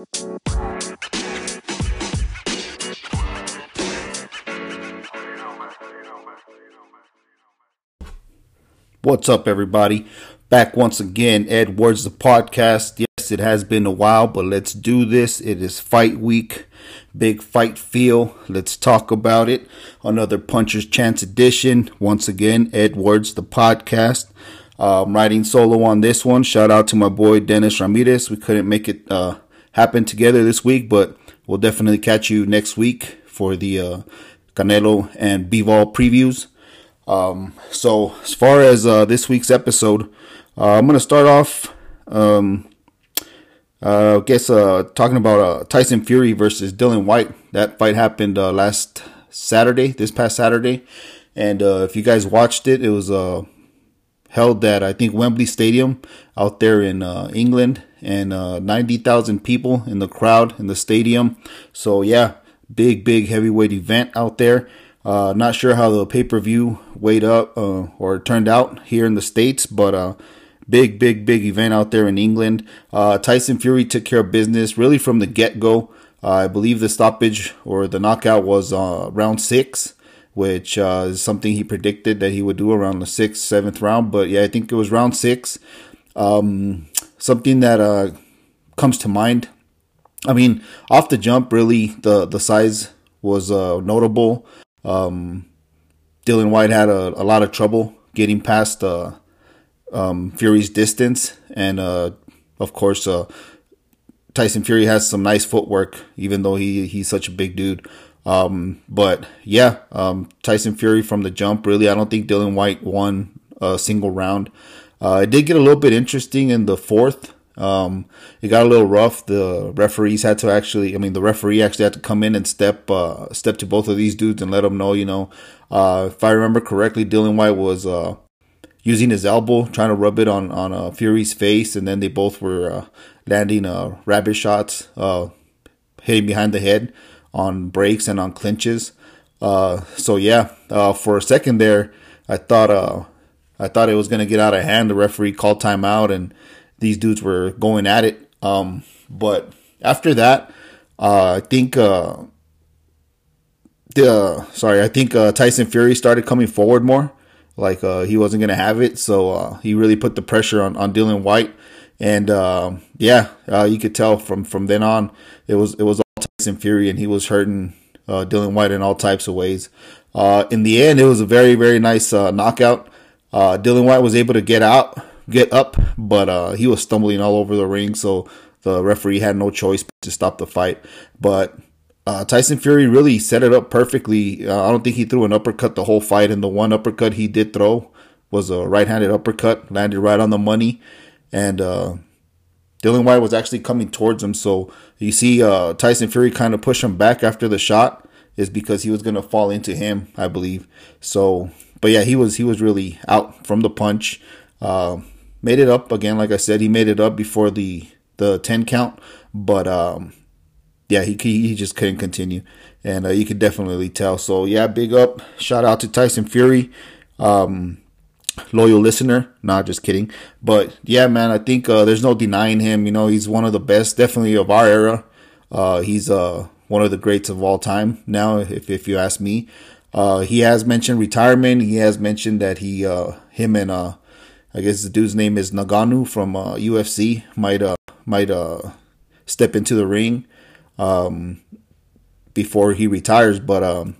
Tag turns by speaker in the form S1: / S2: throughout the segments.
S1: What's up, everybody? Back once again, Edwards the podcast. Yes, it has been a while, but let's do this. It is fight week, big fight feel. Let's talk about it. Another Puncher's Chance edition. Once again, Edwards the podcast. I'm riding solo on this one. Shout out to my boy Dennis Ramirez. We couldn't make it uh, happen together this week, but we'll definitely catch you next week for the uh, Canelo and Bivol previews. Um, so as far as uh, this week's episode, uh, I'm gonna start off. Um, uh, I guess uh, talking about uh, Tyson Fury versus Dillian Whyte. That fight happened last Saturday, this past Saturday, and if you guys watched it, it was held at I think Wembley Stadium out there in England, and 90,000 people in the crowd in the stadium. So yeah, big big heavyweight event out there. Uh, not sure how the pay per view weighed up uh, or turned out here in the states, but uh, big, big, big event out there in England. Uh, Tyson Fury took care of business really from the get go. Uh, I believe the stoppage or the knockout was uh, round six, which is something he predicted that he would do around the sixth, seventh round. But yeah, I think it was round six. Um, something that comes to mind. I mean, off the jump, really, the the size was notable. Um, Dillian Whyte had a, a, lot of trouble getting past uh, um, Fury's distance, and uh, of course, uh, Tyson Fury has some nice footwork, even though he he's such a big dude. Um, but yeah, um, Tyson Fury from the jump. Really, I don't think Dillian Whyte won a single round. Uh, it did get a little bit interesting in the fourth. Um, it got a little rough. The referees had to actually, I mean, the referee actually had to come in and step, uh, step to both of these dudes and let them know, you know, uh, if I remember correctly, Dillian Whyte was, uh, using his elbow, trying to rub it on, on, uh, Fury's face. And then they both were, uh, landing, uh, rabbit shots, uh, hitting behind the head on breaks and on clinches. Uh, so yeah, uh, for a second there, I thought, uh, I thought it was going to get out of hand. The referee called timeout and, these dudes were going at it. Um, but after that, uh, I think uh, the sorry, I think uh, Tyson Fury started coming forward more. Like uh, he wasn't gonna have it, so uh, he really put the pressure on on Dillian Whyte, and uh, yeah, you could tell from from then on it was it was all Tyson Fury, and he was hurting Dillian Whyte in all types of ways. in the end, it was a very very nice knockout. Dillian Whyte was able to get out get up, but uh, he was stumbling all over the ring, so the referee had no choice to stop the fight. But uh, Tyson Fury really set it up perfectly. Uh, I don't think he threw an uppercut the whole fight, and the one uppercut he did throw was a right-handed uppercut, landed right on the money, and uh, Dillian Whyte was actually coming towards him. So you see uh, Tyson Fury kind of push him back after the shot is because he was gonna fall into him, I believe. So, but yeah, he was he was really out from the punch. Uh, made it up again. Like I said, he made it up before the the ten count, but um, yeah, he he just couldn't continue, and uh, you could definitely tell. So yeah, big up, shout out to Tyson Fury, um, loyal listener. Not just kidding, but yeah, man, I think uh, there's no denying him. You know, he's one of the best, definitely of our era. Uh, he's uh one of the greats of all time now, if if you ask me. Uh, he has mentioned retirement. He has mentioned that he, uh, him and uh, I guess the dude's name is Ngannou from uh, UFC might uh might uh step into the ring um before he retires, but um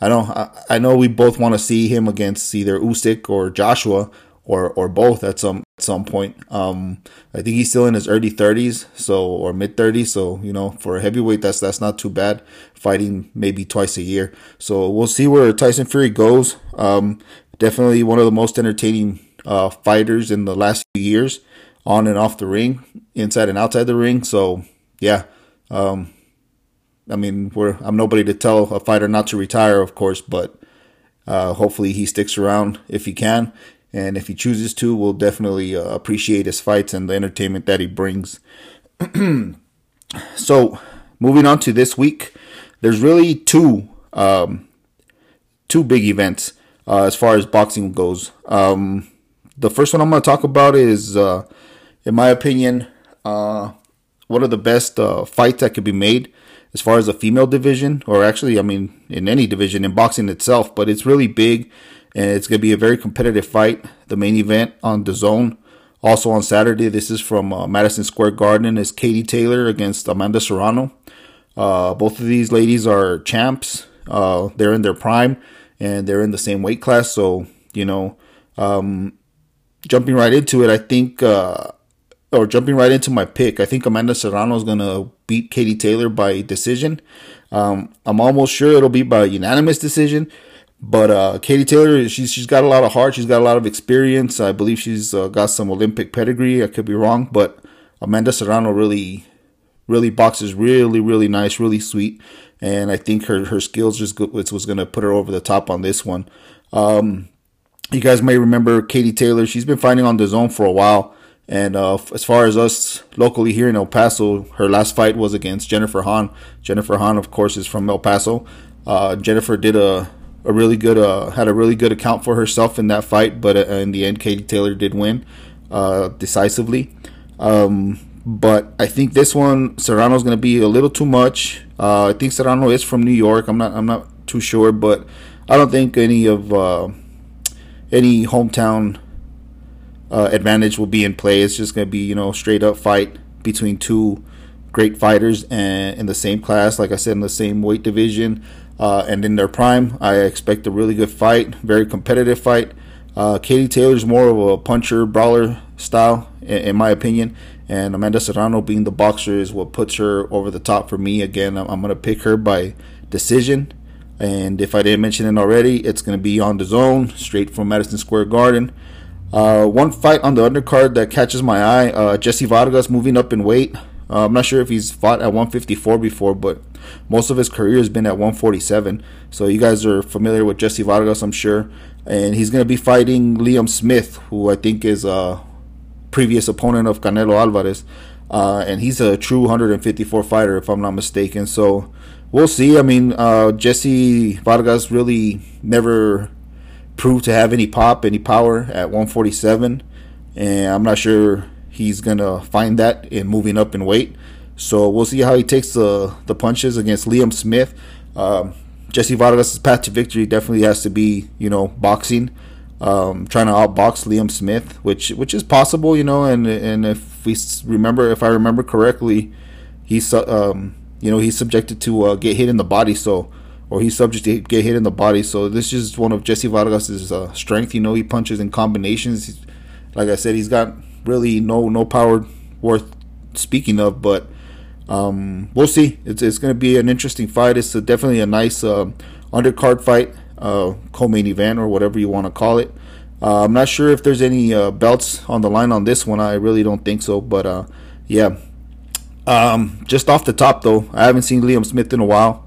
S1: I know I, I know we both want to see him against either Usyk or Joshua or or both at some some point. Um I think he's still in his early 30s, so or mid 30s, so you know, for a heavyweight that's that's not too bad fighting maybe twice a year. So we'll see where Tyson Fury goes. Um definitely one of the most entertaining uh, fighters in the last few years, on and off the ring, inside and outside the ring. So yeah, um, I mean, we're I'm nobody to tell a fighter not to retire, of course, but uh, hopefully he sticks around if he can, and if he chooses to, we'll definitely uh, appreciate his fights and the entertainment that he brings. so, moving on to this week, there's really two um, two big events uh, as far as boxing goes. Um, the first one I'm going to talk about is, uh, in my opinion, uh, one of the best uh, fights that could be made as far as a female division, or actually, I mean, in any division in boxing itself. But it's really big, and it's going to be a very competitive fight. The main event on DAZN. Also on Saturday, this is from uh, Madison Square Garden, is Katie Taylor against Amanda Serrano. Uh, both of these ladies are champs. Uh, they're in their prime, and they're in the same weight class. So you know, um, jumping right into it, I think, uh, or jumping right into my pick, I think Amanda Serrano is gonna beat Katie Taylor by decision. Um, I'm almost sure it'll be by unanimous decision. But uh, Katie Taylor, she's she's got a lot of heart. She's got a lot of experience. I believe she's uh, got some Olympic pedigree. I could be wrong, but Amanda Serrano really, really boxes really, really nice, really sweet, and I think her her skills just was, was going to put her over the top on this one. Um, you guys may remember Katie Taylor. She's been fighting on DAZN for a while. And uh, as far as us locally here in El Paso, her last fight was against Jennifer Han. Jennifer Han, of course, is from El Paso. Uh, Jennifer did a a really good uh, had a really good account for herself in that fight, but uh, in the end, Katie Taylor did win uh, decisively. Um, but I think this one Serrano's going to be a little too much. Uh, I think Serrano is from New York. I'm not I'm not too sure, but I don't think any of uh, any hometown uh, advantage will be in play. It's just going to be you know straight up fight between two great fighters and in the same class. Like I said, in the same weight division. Uh, and in their prime, I expect a really good fight, very competitive fight. Uh, Katie Taylor's more of a puncher, brawler style, in, in, my opinion. And Amanda Serrano being the boxer is what puts her over the top for me. Again, I'm, I'm going to pick her by decision. And if I didn't mention it already, it's going to be on DAZN, straight from Madison Square Garden. Uh, one fight on the undercard that catches my eye uh, Jesse Vargas moving up in weight. Uh, I'm not sure if he's fought at 154 before, but most of his career has been at 147. So you guys are familiar with Jesse Vargas, I'm sure. And he's going to be fighting Liam Smith, who I think is a previous opponent of Canelo Alvarez. Uh, and he's a true 154 fighter, if I'm not mistaken. So we'll see. I mean, uh, Jesse Vargas really never proved to have any pop, any power at 147. And I'm not sure he's to find that in moving up in weight. So we'll see how he takes the the punches against Liam Smith. Um, Jesse Vargas' path to victory definitely has to be, you know, boxing, um, trying to outbox Liam Smith, which which is possible, you know. And and if we remember, if I remember correctly, he's um, you know he's subjected to uh, get hit in the body, so or he's subject to get hit in the body. So this is one of Jesse Vargas' uh, strength. You know, he punches in combinations. Like I said, he's got really no no power worth speaking of, but um, we'll see. It's, it's going to be an interesting fight. It's a, definitely a nice uh, undercard fight, uh, co-main event or whatever you want to call it. Uh, I'm not sure if there's any uh, belts on the line on this one. I really don't think so. But uh, yeah, um, just off the top though, I haven't seen Liam Smith in a while.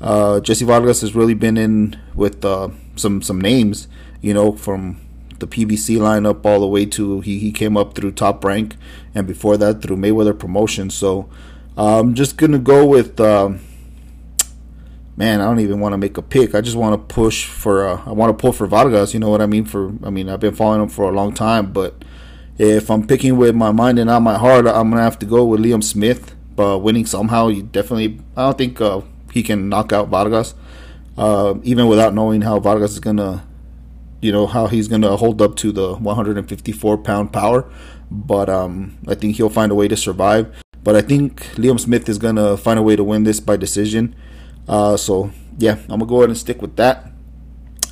S1: Uh, Jesse Vargas has really been in with some some names, you know, from the PBC lineup all the way to he, he came up through top rank and before that through Mayweather promotion. So I'm just gonna go with. Um, man, I don't even want to make a pick. I just want to push for. Uh, I want to pull for Vargas. You know what I mean? For I mean, I've been following him for a long time, but if I'm picking with my mind and not my heart, I'm gonna have to go with Liam Smith. But winning somehow, you definitely. I don't think uh, he can knock out Vargas, uh, even without knowing how Vargas is gonna, you know, how he's gonna hold up to the 154 pound power. But um, I think he'll find a way to survive. But I think Liam Smith is going to find a way to win this by decision. Uh, so, yeah, I'm going to go ahead and stick with that.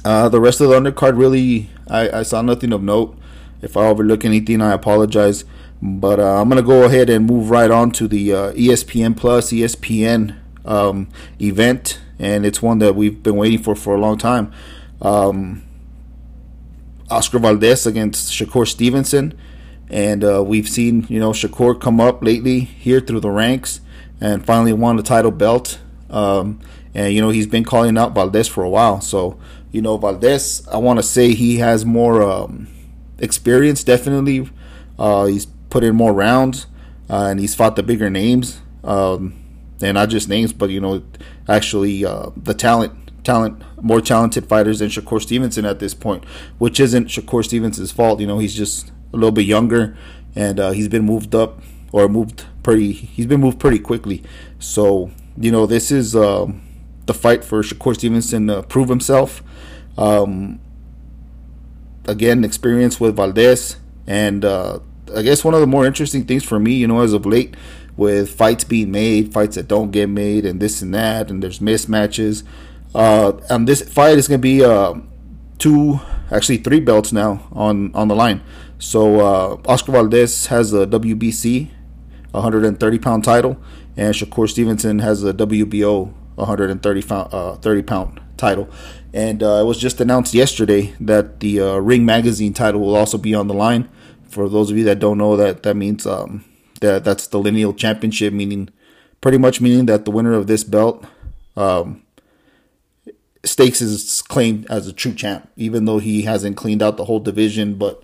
S1: Uh, the rest of the undercard, really, I, I, saw nothing of note. If I overlook anything, I apologize. But uh, I'm going to go ahead and move right on to the uh, ESPN Plus, ESPN um, event. And it's one that we've been waiting for for a long time. Um, Oscar Valdez against Shakur Stevenson. And uh, we've seen, you know, Shakur come up lately here through the ranks and finally won the title belt. Um, and, you know, he's been calling out Valdez for a while. So, you know, Valdez, I want to say he has more um, experience, definitely. Uh, he's put in more rounds uh, and he's fought the bigger names. Um, and not just names, but, you know, actually uh, the talent talent, more talented fighters than Shakur Stevenson at this point, which isn't Shakur Stevenson's fault. You know, he's just a little bit younger, and uh, he's been moved up or moved pretty. He's been moved pretty quickly. So you know, this is um, the fight for Shakur Stevenson to prove himself. Um, again, experience with Valdez, and uh, I guess one of the more interesting things for me, you know, as of late, with fights being made, fights that don't get made, and this and that, and there's mismatches. Uh, and this fight is going to be uh, two, actually three belts now on on the line. So uh, Oscar Valdez has a WBC 130 pound title, and Shakur Stevenson has a WBO 130 pound, uh, 30 pound title. And uh, it was just announced yesterday that the uh, Ring Magazine title will also be on the line. For those of you that don't know, that that means um, that that's the lineal championship, meaning pretty much meaning that the winner of this belt um, stakes is claimed as a true champ, even though he hasn't cleaned out the whole division. But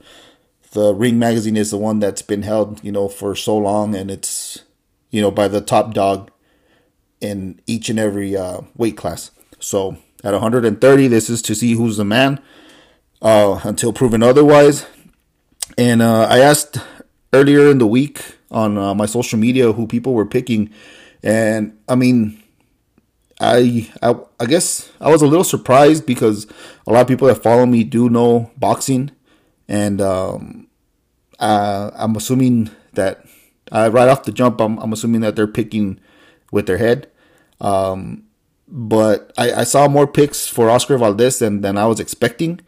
S1: the Ring Magazine is the one that's been held, you know, for so long, and it's you know by the top dog in each and every uh, weight class. So at 130. This is to see who's the man uh, until proven otherwise. And uh, I asked earlier in the week on uh, my social media who people were picking, and I mean, I, I I guess I was a little surprised because a lot of people that follow me do know boxing, and um, uh, I'm assuming that right off the jump, I'm, I'm assuming that they're picking with their head. Um, but I, I saw more picks for Oscar Valdez than, than I was expecting.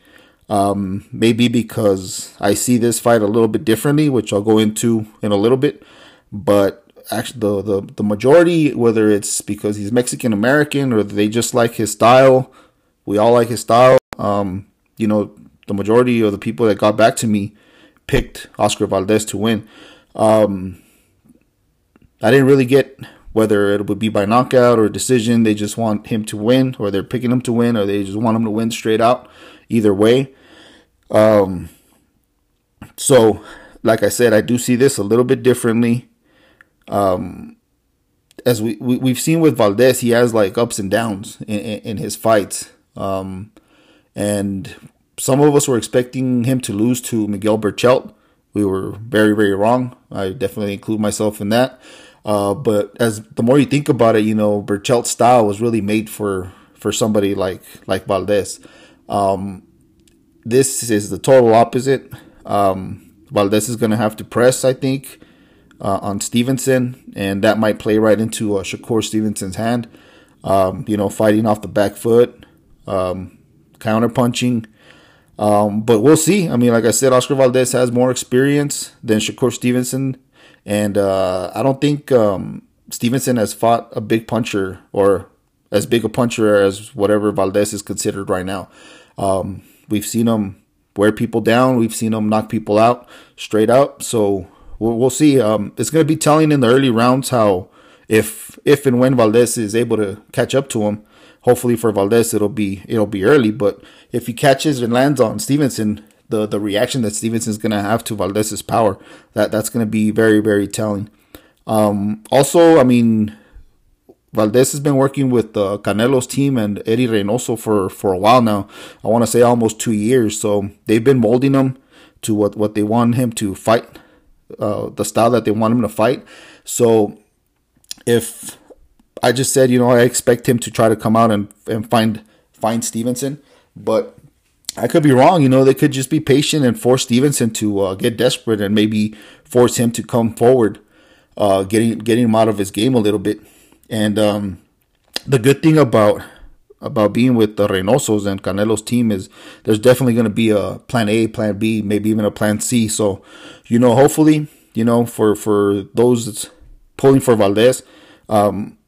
S1: Um, maybe because I see this fight a little bit differently, which I'll go into in a little bit. But actually, the, the, the majority, whether it's because he's Mexican American or they just like his style, we all like his style. Um, you know, the majority of the people that got back to me picked Oscar Valdez to win. Um, I didn't really get whether it would be by knockout or decision. They just want him to win, or they're picking him to win, or they just want him to win straight out. Either way. Um, so, like I said, I do see this a little bit differently. Um, as we, we have seen with Valdez, he has like ups and downs in, in, in his fights. Um, and some of us were expecting him to lose to Miguel Berchelt. We were very, very wrong. I definitely include myself in that. Uh, but as the more you think about it, you know, Berchelt's style was really made for for somebody like like Valdez. Um, this is the total opposite. Um, Valdez is going to have to press, I think, uh, on Stevenson, and that might play right into uh, Shakur Stevenson's hand. Um, you know, fighting off the back foot, um, counter punching. Um, but we'll see. I mean, like I said, Oscar Valdez has more experience than Shakur Stevenson and uh, I don't think um, Stevenson has fought a big puncher or as big a puncher as whatever Valdez is considered right now. Um, we've seen him wear people down. We've seen him knock people out straight up. So we'll, we'll see. Um, it's going to be telling in the early rounds how if if and when Valdez is able to catch up to him. Hopefully for Valdez it'll be it'll be early, but if he catches and lands on Stevenson, the the reaction that Stevenson's going to have to Valdez's power. That that's going to be very very telling. Um, also, I mean, Valdez has been working with uh, Canelo's team and Eddie Reynoso for for a while now. I want to say almost two years. So they've been molding him to what what they want him to fight, uh, the style that they want him to fight. So if I just said, you know, I expect him to try to come out and and find find Stevenson, but I could be wrong. You know, they could just be patient and force Stevenson to uh, get desperate and maybe force him to come forward, uh, getting getting him out of his game a little bit. And um, the good thing about about being with the Reynosos and Canelo's team is there's definitely going to be a plan A, plan B, maybe even a plan C. So, you know, hopefully, you know, for for those pulling for Valdez, um,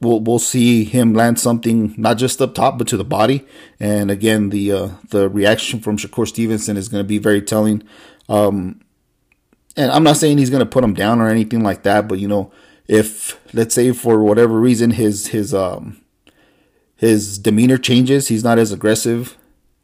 S1: we'll we'll see him land something not just up top but to the body. And again, the uh, the reaction from Shakur Stevenson is going to be very telling. Um, and I'm not saying he's going to put him down or anything like that, but you know, if let's say for whatever reason his his um his demeanor changes, he's not as aggressive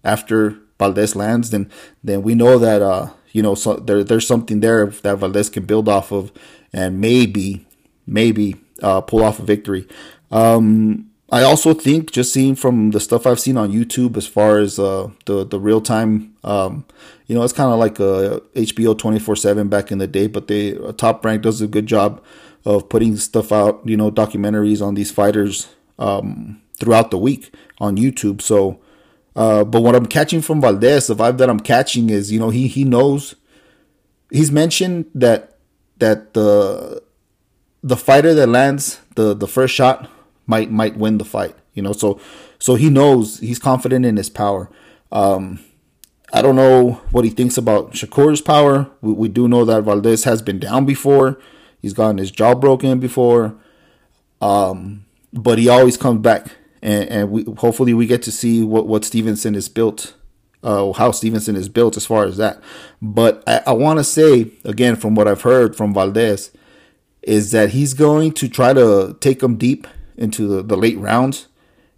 S1: after Valdez lands, then then we know that uh you know so there there's something there that Valdez can build off of, and maybe maybe uh, pull off a victory. Um, I also think just seeing from the stuff I've seen on YouTube as far as uh, the the real time, um, you know, it's kind of like a HBO twenty four seven back in the day, but they Top Rank does a good job of putting stuff out, you know, documentaries on these fighters um, throughout the week on YouTube. So, uh, but what I'm catching from Valdez, the vibe that I'm catching is, you know, he he knows. He's mentioned that that the the fighter that lands the the first shot might might win the fight. You know, so so he knows he's confident in his power. Um, I don't know what he thinks about Shakur's power. We, we do know that Valdez has been down before. He's gotten his jaw broken before. Um, but he always comes back, and, and we hopefully we get to see what what Stevenson is built, uh, how Stevenson is built as far as that. But I, I want to say again from what I've heard from Valdez is that he's going to try to take him deep into the, the late rounds,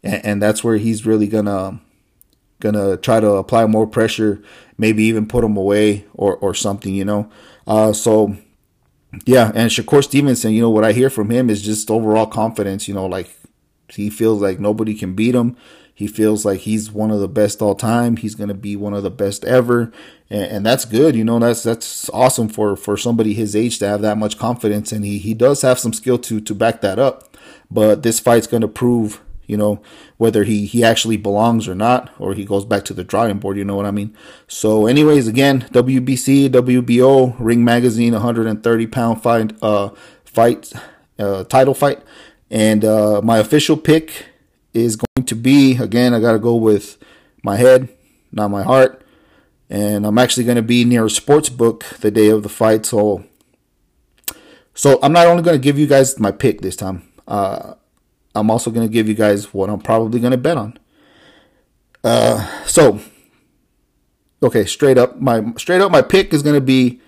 S1: and, and that's where he's really gonna gonna try to apply more pressure, maybe even put him away or or something, you know. Uh, so yeah, and Shakur Stevenson, you know, what I hear from him is just overall confidence. You know, like he feels like nobody can beat him. He feels like he's one of the best all time. He's gonna be one of the best ever, and, and, that's good. You know, that's that's awesome for for somebody his age to have that much confidence, and he he does have some skill to to back that up. But this fight's gonna prove you know, whether he, he actually belongs or not, or he goes back to the drawing board, you know what I mean? So, anyways, again, WBC, WBO, Ring Magazine, 130 pound fight, uh, fight, uh, title fight. And uh, my official pick is going to be, again, I got to go with my head, not my heart. And I'm actually going to be near a sports book the day of the fight. So, so I'm not only going to give you guys my pick this time. Uh, I'm also going to give you guys what I'm probably going to bet on. Uh, so, okay, straight up, my straight up, my pick is going to be,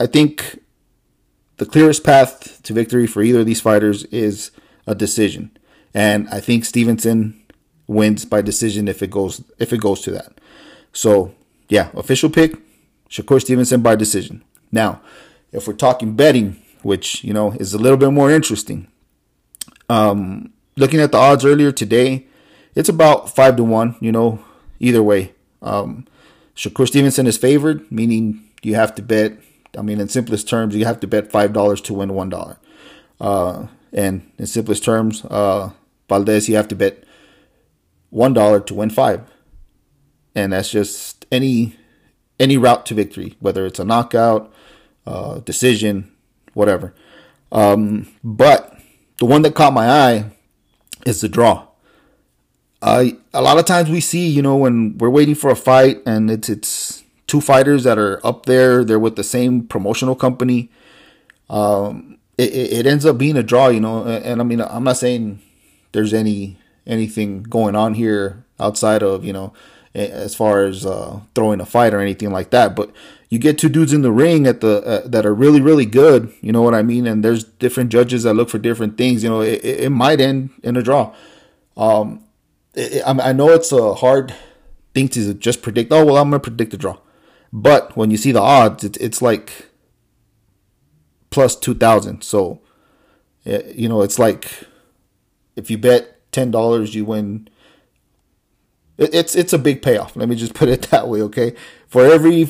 S1: I think, the clearest path to victory for either of these fighters is a decision, and I think Stevenson wins by decision if it goes if it goes to that. So, yeah, official pick, Shakur Stevenson by decision. Now, if we're talking betting, which you know is a little bit more interesting, um, looking at the odds earlier today, it's about five to one. You know, either way. Um, Shakur Stevenson is favored, meaning you have to bet. I mean, in simplest terms, you have to bet five dollars to win one dollar. Uh, and in simplest terms, uh, Valdez, you have to bet one dollar to win five, and that's just any any route to victory, whether it's a knockout, uh, decision, whatever. Um, but the one that caught my eye is the draw. A lot of times we see, you know, when we're waiting for a fight and it's it's two fighters that are up there, they're with the same promotional company. Um, it, it ends up being a draw, you know. And, and I mean, I'm not saying there's any anything going on here outside of you know as far as uh, throwing a fight or anything like that. But you get two dudes in the ring at the uh, that are really really good. You know what I mean? And there's different judges that look for different things. You know, it, it might end in a draw. Um, it, I know it's a hard thing to just predict. Oh well, I'm gonna predict a draw. But when you see the odds, it, it's like plus two thousand. So, you know, it's like if you bet ten dollars, you win it's it's a big payoff. Let me just put it that way, okay? For every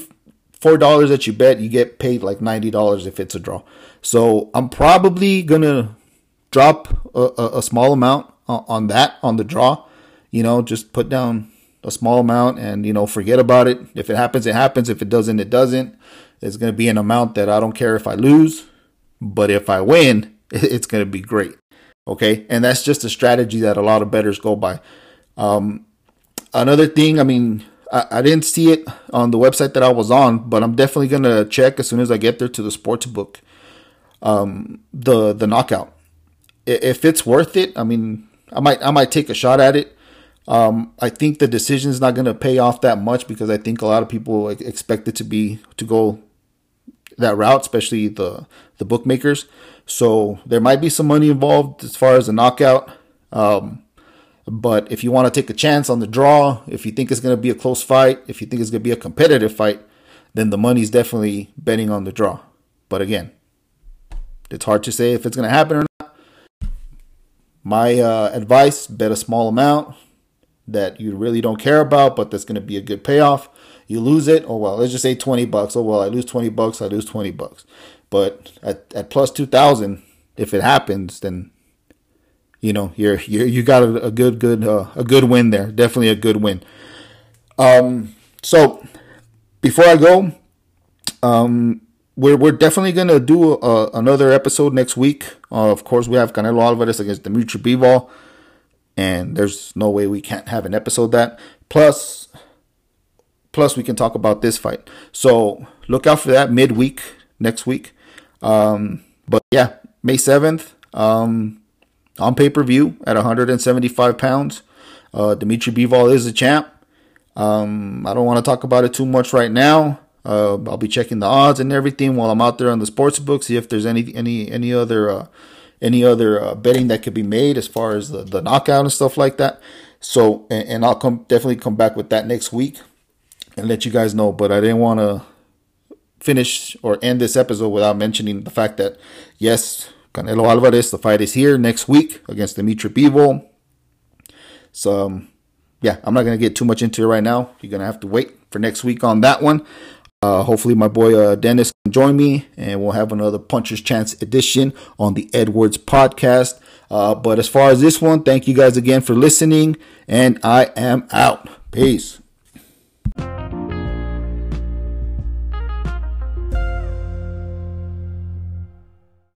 S1: four dollars that you bet, you get paid like ninety dollars if it's a draw. So I'm probably gonna drop a, a, a small amount on that on the draw. You know, just put down a small amount and you know forget about it. If it happens, it happens. If it doesn't, it doesn't. It's gonna be an amount that I don't care if I lose, but if I win, it's gonna be great. Okay, and that's just a strategy that a lot of bettors go by. Um, another thing, I mean, I, I didn't see it on the website that I was on, but I'm definitely gonna check as soon as I get there to the sports book. Um, the the knockout. If it's worth it, I mean, I might I might take a shot at it. Um, I think the decision is not going to pay off that much because I think a lot of people expect it to be to go that route, especially the the bookmakers. So there might be some money involved as far as the knockout. Um, but if you want to take a chance on the draw, if you think it's going to be a close fight, if you think it's going to be a competitive fight, then the money's definitely betting on the draw. But again, it's hard to say if it's going to happen or not. my uh, advice: bet a small amount that you really don't care about, but that's going to be a good payoff. You lose it, oh well. Let's just say twenty bucks. Oh well, I lose twenty bucks. I lose twenty bucks. But at, at plus two thousand, if it happens, then you know you're, you're you got a, a good good uh, a good win there. Definitely a good win. Um, so before I go, um, we're we're definitely gonna do a, another episode next week. Uh, of course, we have Canelo Alvarez against Dimitri Bivol, and there's no way we can't have an episode that. Plus, plus we can talk about this fight. So look out for that midweek next week. Um, but yeah, May seventh, um, on pay per view at 175 pounds. Uh, Dimitri Bivol is the champ. Um, I don't want to talk about it too much right now. Uh, I'll be checking the odds and everything while I'm out there on the sports book. See if there's any any any other uh, any other uh, betting that could be made as far as the, the knockout and stuff like that. So and, and I'll come definitely come back with that next week and let you guys know. But I didn't want to finish or end this episode without mentioning the fact that yes, Canelo Alvarez, the fight is here next week against Dimitri Bivol. So um, yeah, I'm not gonna get too much into it right now. You're gonna have to wait for next week on that one. Uh, hopefully, my boy uh, Dennis can join me, and we'll have another Puncher's Chance edition on the Edwards podcast. Uh, but as far as this one, thank you guys again for listening, and I am out. Peace.